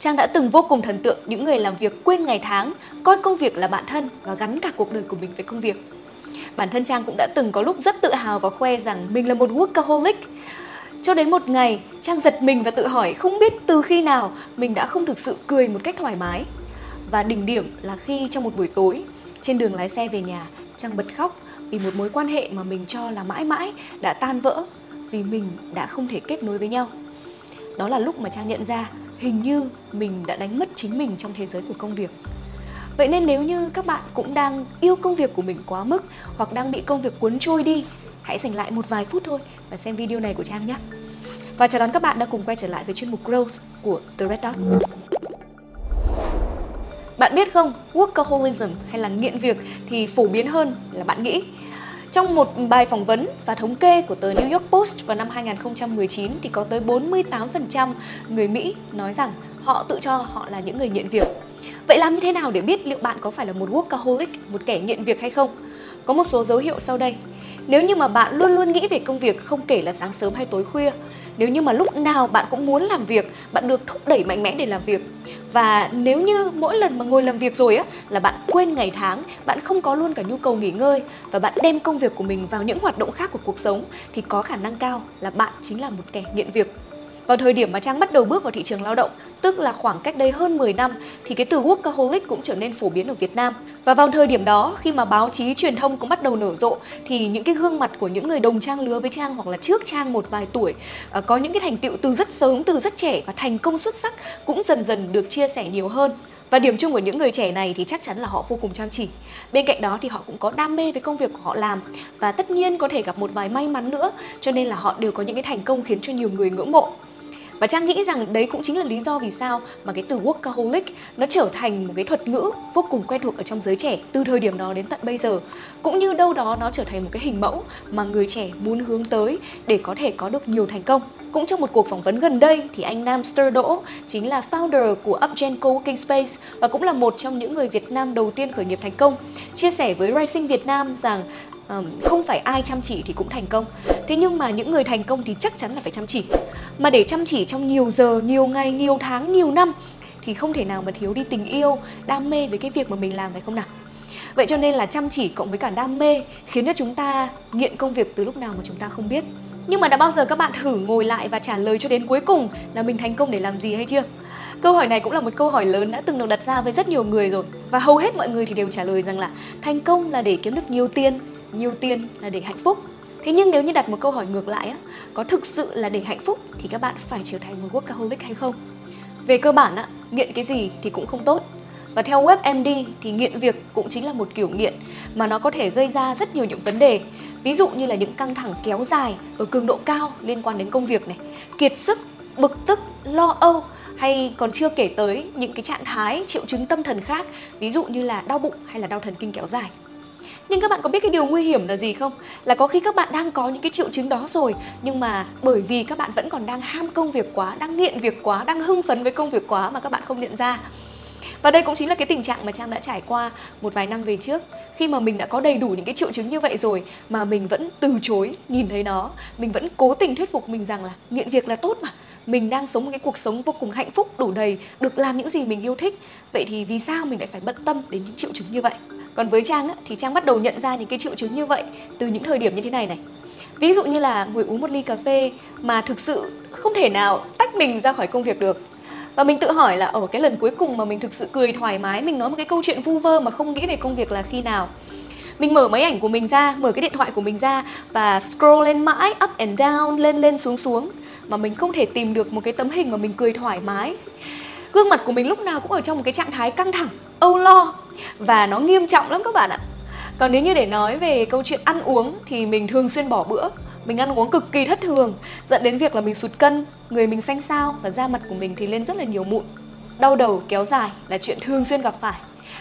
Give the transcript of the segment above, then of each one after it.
Trang đã từng vô cùng thần tượng những người làm việc quên ngày tháng, coi công việc là bạn thân và gắn cả cuộc đời của mình với công việc. Bản thân Trang cũng đã từng có lúc rất tự hào và khoe rằng mình là một workaholic. Cho đến một ngày, Trang giật mình và tự hỏi không biết từ khi nào mình đã không thực sự cười một cách thoải mái. Và đỉnh điểm là khi trong một buổi tối, trên đường lái xe về nhà, Trang bật khóc vì một mối quan hệ mà mình cho là mãi mãi đã tan vỡ vì mình đã không thể kết nối với nhau. Đó là lúc mà Trang nhận ra hình như mình đã đánh mất chính mình trong thế giới của công việc. Vậy nên nếu như các bạn cũng đang yêu công việc của mình quá mức hoặc đang bị công việc cuốn trôi đi, hãy dành lại một vài phút thôi và xem video này của Trang nhé. Và chào đón các bạn đã cùng quay trở lại với chuyên mục Growth của The Red Dot. Bạn biết không, workaholism hay là nghiện việc thì phổ biến hơn là bạn nghĩ. Trong một bài phỏng vấn và thống kê của tờ New York Post vào năm 2019 thì có tới 48% người Mỹ nói rằng họ tự cho họ là những người nghiện việc. Vậy làm như thế nào để biết liệu bạn có phải là một workaholic, một kẻ nghiện việc hay không? Có một số dấu hiệu sau đây. Nếu như mà bạn luôn luôn nghĩ về công việc không kể là sáng sớm hay tối khuya, nếu như mà lúc nào bạn cũng muốn làm việc, bạn được thúc đẩy mạnh mẽ để làm việc và nếu như mỗi lần mà ngồi làm việc rồi á là bạn quên ngày tháng, bạn không có luôn cả nhu cầu nghỉ ngơi và bạn đem công việc của mình vào những hoạt động khác của cuộc sống thì có khả năng cao là bạn chính là một kẻ nghiện việc. Vào thời điểm mà Trang bắt đầu bước vào thị trường lao động, tức là khoảng cách đây hơn 10 năm, thì cái từ workaholic cũng trở nên phổ biến ở Việt Nam. Và vào thời điểm đó, khi mà báo chí truyền thông cũng bắt đầu nở rộ, thì những cái gương mặt của những người đồng trang lứa với Trang hoặc là trước Trang một vài tuổi, ờ, có những cái thành tựu từ rất sớm, từ rất trẻ và thành công xuất sắc cũng dần dần được chia sẻ nhiều hơn. Và điểm chung của những người trẻ này thì chắc chắn là họ vô cùng chăm chỉ. Bên cạnh đó thì họ cũng có đam mê với công việc của họ làm và tất nhiên có thể gặp một vài may mắn nữa, cho nên là họ đều có những cái thành công khiến cho nhiều người ngưỡng mộ. Và Trang nghĩ rằng đấy cũng chính là lý do vì sao mà cái từ workaholic nó trở thành một cái thuật ngữ vô cùng quen thuộc ở trong giới trẻ từ thời điểm đó đến tận bây giờ. Cũng như đâu đó nó trở thành một cái hình mẫu mà người trẻ muốn hướng tới để có thể có được nhiều thành công. Cũng trong một cuộc phỏng vấn gần đây thì anh Nam Stur Đỗ chính là founder của Upgen Coworking Space và cũng là một trong những người Việt Nam đầu tiên khởi nghiệp thành công. Chia sẻ với Rising Việt Nam rằng không phải ai chăm chỉ thì cũng thành công. Thế nhưng mà những người thành công thì chắc chắn là phải chăm chỉ. Mà để chăm chỉ trong nhiều giờ nhiều ngày nhiều tháng nhiều năm thì không thể nào mà thiếu đi tình yêu đam mê với cái việc mà mình làm phải không nào? Vậy cho nên là chăm chỉ cộng với cả đam mê khiến cho chúng ta nghiện công việc từ lúc nào mà chúng ta không biết. Nhưng mà đã bao giờ các bạn thử ngồi lại và trả lời cho đến cuối cùng là mình thành công để làm gì hay chưa? Câu hỏi này cũng là một câu hỏi lớn đã từng được đặt ra với rất nhiều người rồi. Và hầu hết mọi người thì đều trả lời rằng là thành công là để kiếm được nhiều tiền, nhiều tiền là để hạnh phúc thế nhưng nếu như đặt một câu hỏi ngược lại á có thực sự là để hạnh phúc thì các bạn phải trở thành một workaholic hay không về cơ bản á nghiện cái gì thì cũng không tốt và theo WebMD thì nghiện việc cũng chính là một kiểu nghiện mà nó có thể gây ra rất nhiều những vấn đề. Ví dụ như là những căng thẳng kéo dài ở cường độ cao liên quan đến công việc này, kiệt sức, bực tức, lo âu hay còn chưa kể tới những cái trạng thái triệu chứng tâm thần khác, ví dụ như là đau bụng hay là đau thần kinh kéo dài. Nhưng các bạn có biết cái điều nguy hiểm là gì không? Là có khi các bạn đang có những cái triệu chứng đó rồi Nhưng mà bởi vì các bạn vẫn còn đang ham công việc quá, đang nghiện việc quá, đang hưng phấn với công việc quá mà các bạn không nhận ra. Và đây cũng chính là cái tình trạng mà Trang đã trải qua một vài năm về trước. Khi mà mình đã có đầy đủ những cái triệu chứng như vậy rồi Mà mình vẫn từ chối nhìn thấy nó Mình vẫn cố tình thuyết phục mình rằng là nghiện việc là tốt mà. Mình đang sống một cái cuộc sống vô cùng hạnh phúc đủ đầy Được làm những gì mình yêu thích. Vậy thì vì sao mình lại phải bận tâm đến những triệu chứng như vậy? Còn với trang á, thì trang bắt đầu nhận ra những cái triệu chứng như vậy từ những thời điểm như thế này này. Ví dụ như là ngồi uống một ly cà phê mà thực sự không thể nào tách mình ra khỏi công việc được. Và mình tự hỏi là ở cái lần cuối cùng mà mình thực sự cười thoải mái mình nói một cái câu chuyện vu vơ mà không nghĩ về công việc là khi nào? Mình mở máy ảnh của mình ra mở cái điện thoại của mình ra và scroll lên mãi up and down lên lên xuống xuống. Mà mình không thể tìm được một cái tấm hình mà mình cười thoải mái gương mặt của mình lúc nào cũng ở trong một cái trạng thái căng thẳng, âu lo và nó nghiêm trọng lắm các bạn ạ. Còn nếu như để nói về câu chuyện ăn uống thì mình thường xuyên bỏ bữa. Mình ăn uống cực kỳ thất thường, dẫn đến việc là mình sụt cân, người mình xanh xao và da mặt của mình thì lên rất là nhiều mụn. Đau đầu, kéo dài là chuyện thường xuyên gặp phải.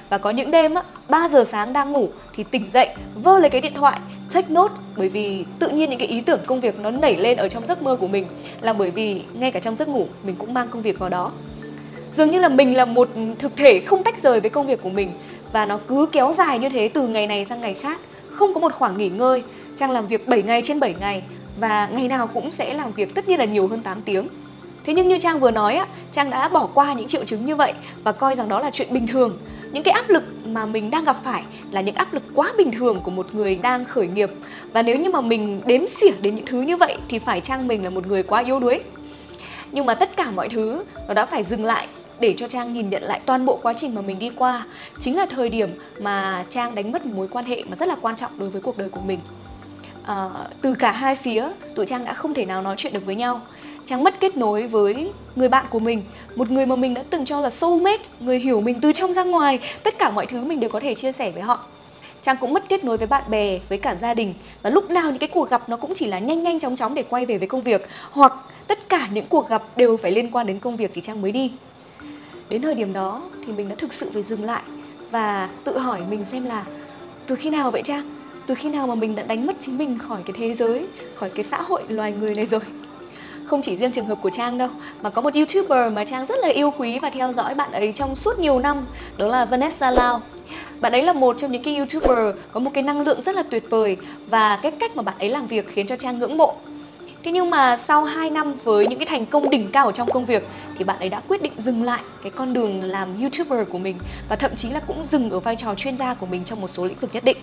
Và có những đêm á 3 giờ sáng đang ngủ thì tỉnh dậy, vơ lấy cái điện thoại, take note. Bởi vì tự nhiên những cái ý tưởng công việc nó nảy lên ở trong giấc mơ của mình là bởi vì ngay cả trong giấc ngủ mình cũng mang công việc vào đó dường như là mình là một thực thể không tách rời với công việc của mình. Và nó cứ kéo dài như thế từ ngày này sang ngày khác. Không có một khoảng nghỉ ngơi. Trang làm việc 7 ngày trên 7 ngày. Và ngày nào cũng sẽ làm việc tất nhiên là nhiều hơn 8 tiếng. Thế nhưng như Trang vừa nói á, Trang đã bỏ qua những triệu chứng như vậy và coi rằng đó là chuyện bình thường. Những cái áp lực mà mình đang gặp phải là những áp lực quá bình thường của một người đang khởi nghiệp. Và nếu như mà mình đếm xỉa đến những thứ như vậy thì phải Trang mình là một người quá yếu đuối. Nhưng mà tất cả mọi thứ nó đã phải dừng lại để cho Trang nhìn nhận lại toàn bộ quá trình mà mình đi qua. Chính là thời điểm mà Trang đánh mất một mối quan hệ mà rất là quan trọng đối với cuộc đời của mình. À, từ cả hai phía tụi trang đã không thể nào nói chuyện được với nhau. Trang mất kết nối với người bạn của mình một người mà mình đã từng cho là soulmate người hiểu mình từ trong ra ngoài. Tất cả mọi thứ mình đều có thể chia sẻ với họ. Trang cũng mất kết nối với bạn bè, với cả gia đình. Và lúc nào những cái cuộc gặp nó cũng chỉ là nhanh nhanh chóng chóng để quay về với công việc. Hoặc tất cả những cuộc gặp đều phải liên quan đến công việc thì Trang mới đi. Đến thời điểm đó thì mình đã thực sự phải dừng lại Và tự hỏi mình xem là từ khi nào vậy Trang? từ khi nào mà mình đã đánh mất chính mình khỏi cái thế giới, khỏi cái xã hội loài người này rồi? Không chỉ riêng trường hợp của Trang đâu, mà có một YouTuber mà Trang rất là yêu quý và theo dõi bạn ấy trong suốt nhiều năm, đó là Vanessa Lau. Bạn ấy là một trong những cái YouTuber có một cái năng lượng rất là tuyệt vời và cái cách mà bạn ấy làm việc khiến cho Trang ngưỡng mộ. Thế nhưng mà sau 2 năm với những cái thành công đỉnh cao ở trong công việc thì bạn ấy đã quyết định dừng lại cái con đường làm YouTuber của mình và thậm chí là cũng dừng ở vai trò chuyên gia của mình trong một số lĩnh vực nhất định.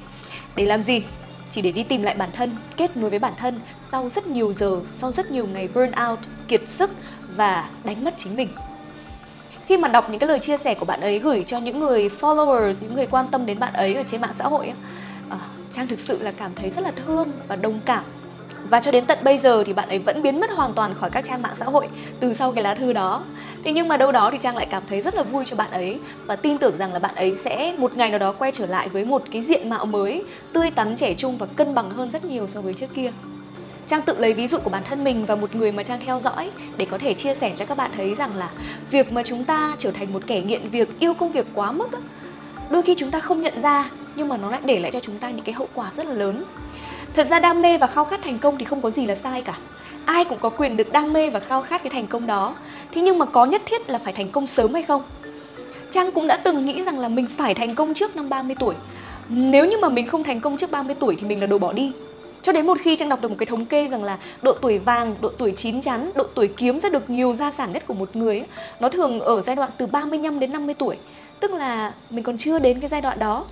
Để làm gì? Chỉ để đi tìm lại bản thân, kết nối với bản thân sau rất nhiều giờ, sau rất nhiều ngày burn out, kiệt sức và đánh mất chính mình khi mà đọc những cái lời chia sẻ của bạn ấy gửi cho những người followers những người quan tâm đến bạn ấy ở trên mạng xã hội ờ, trang thực sự là cảm thấy rất là thương và đồng cảm và cho đến tận bây giờ thì bạn ấy vẫn biến mất hoàn toàn khỏi các trang mạng xã hội từ sau cái lá thư đó. Thế nhưng mà đâu đó thì trang lại cảm thấy rất là vui cho bạn ấy và tin tưởng rằng là bạn ấy sẽ một ngày nào đó quay trở lại với một cái diện mạo mới tươi tắn trẻ trung và cân bằng hơn rất nhiều so với trước kia. Trang tự lấy ví dụ của bản thân mình và một người mà Trang theo dõi để có thể chia sẻ cho các bạn thấy rằng là việc mà chúng ta trở thành một kẻ nghiện việc, yêu công việc quá mức đôi khi chúng ta không nhận ra nhưng mà nó lại để lại cho chúng ta những cái hậu quả rất là lớn thật ra đam mê và khao khát thành công thì không có gì là sai cả. Ai cũng có quyền được đam mê và khao khát cái thành công đó. Thế nhưng mà có nhất thiết là phải thành công sớm hay không? Trang cũng đã từng nghĩ rằng là mình phải thành công trước năm 30 tuổi. Nếu như mà mình không thành công trước 30 tuổi thì mình là đồ bỏ đi. Cho đến một khi Trang đọc được một cái thống kê rằng là độ tuổi vàng, độ tuổi chín chắn, độ tuổi kiếm ra được nhiều gia sản nhất của một người ấy, nó thường ở giai đoạn từ 35 đến 50 tuổi. Tức là mình còn chưa đến cái giai đoạn đó.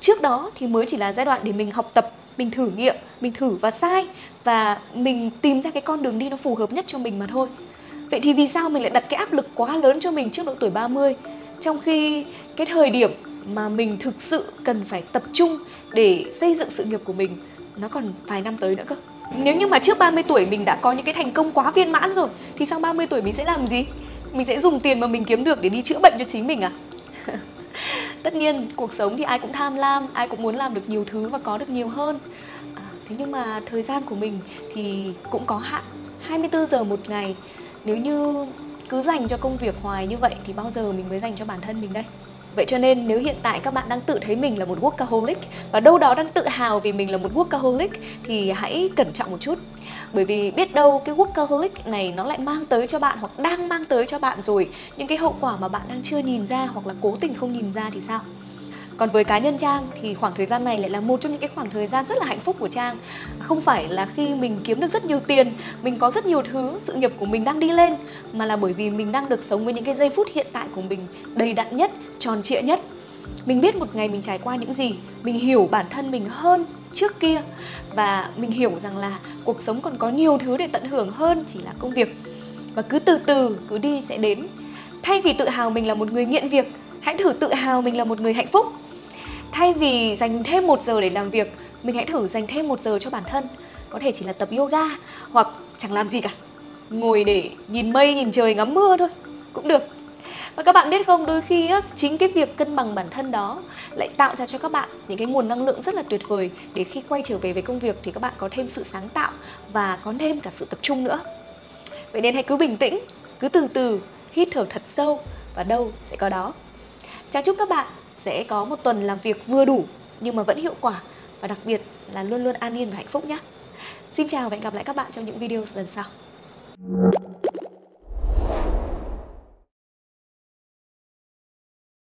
Trước đó thì mới chỉ là giai đoạn để mình học tập mình thử nghiệm, mình thử và sai và mình tìm ra cái con đường đi nó phù hợp nhất cho mình mà thôi. Vậy thì vì sao mình lại đặt cái áp lực quá lớn cho mình trước độ tuổi 30 trong khi cái thời điểm mà mình thực sự cần phải tập trung để xây dựng sự nghiệp của mình, nó còn vài năm tới nữa cơ. Nếu như mà trước 30 tuổi mình đã có những cái thành công quá viên mãn rồi, thì sau 30 tuổi mình sẽ làm gì? Mình sẽ dùng tiền mà mình kiếm được để đi chữa bệnh cho chính mình à? tất nhiên cuộc sống thì ai cũng tham lam ai cũng muốn làm được nhiều thứ và có được nhiều hơn. À, thế nhưng mà thời gian của mình thì cũng có hạn 24 giờ một ngày. Nếu như cứ dành cho công việc hoài như vậy thì bao giờ mình mới dành cho bản thân mình đây? Vậy cho nên nếu hiện tại các bạn đang tự thấy mình là một workaholic và đâu đó đang tự hào vì mình là một workaholic thì hãy cẩn trọng một chút. Bởi vì biết đâu cái workaholic này nó lại mang tới cho bạn hoặc đang mang tới cho bạn rồi. Những cái hậu quả mà bạn đang chưa nhìn ra hoặc là cố tình không nhìn ra thì sao? còn với cá nhân trang thì khoảng thời gian này lại là một trong những cái khoảng thời gian rất là hạnh phúc của trang. Không phải là khi mình kiếm được rất nhiều tiền, mình có rất nhiều thứ, sự nghiệp của mình đang đi lên, mà là bởi vì mình đang được sống với những cái giây phút hiện tại của mình đầy đặn nhất, tròn trịa nhất mình biết một ngày mình trải qua những gì, mình hiểu bản thân mình hơn trước kia và mình hiểu rằng là cuộc sống còn có nhiều thứ để tận hưởng hơn chỉ là công việc. Và cứ từ từ, cứ đi sẽ đến. Thay vì tự hào mình là một người nghiện việc, hãy thử tự hào mình là một người hạnh phúc. Thay vì dành thêm một giờ để làm việc, mình hãy thử dành thêm một giờ cho bản thân. Có thể chỉ là tập yoga hoặc chẳng làm gì cả. Ngồi để nhìn mây, nhìn trời, ngắm mưa thôi, cũng được và các bạn biết không đôi khi á, chính cái việc cân bằng bản thân đó lại tạo ra cho các bạn những cái nguồn năng lượng rất là tuyệt vời để khi quay trở về với công việc thì các bạn có thêm sự sáng tạo và có thêm cả sự tập trung nữa vậy nên hãy cứ bình tĩnh cứ từ từ hít thở thật sâu và đâu sẽ có đó chào chúc các bạn sẽ có một tuần làm việc vừa đủ nhưng mà vẫn hiệu quả và đặc biệt là luôn luôn an yên và hạnh phúc nhé. Xin chào và hẹn gặp lại các bạn trong những video lần sau.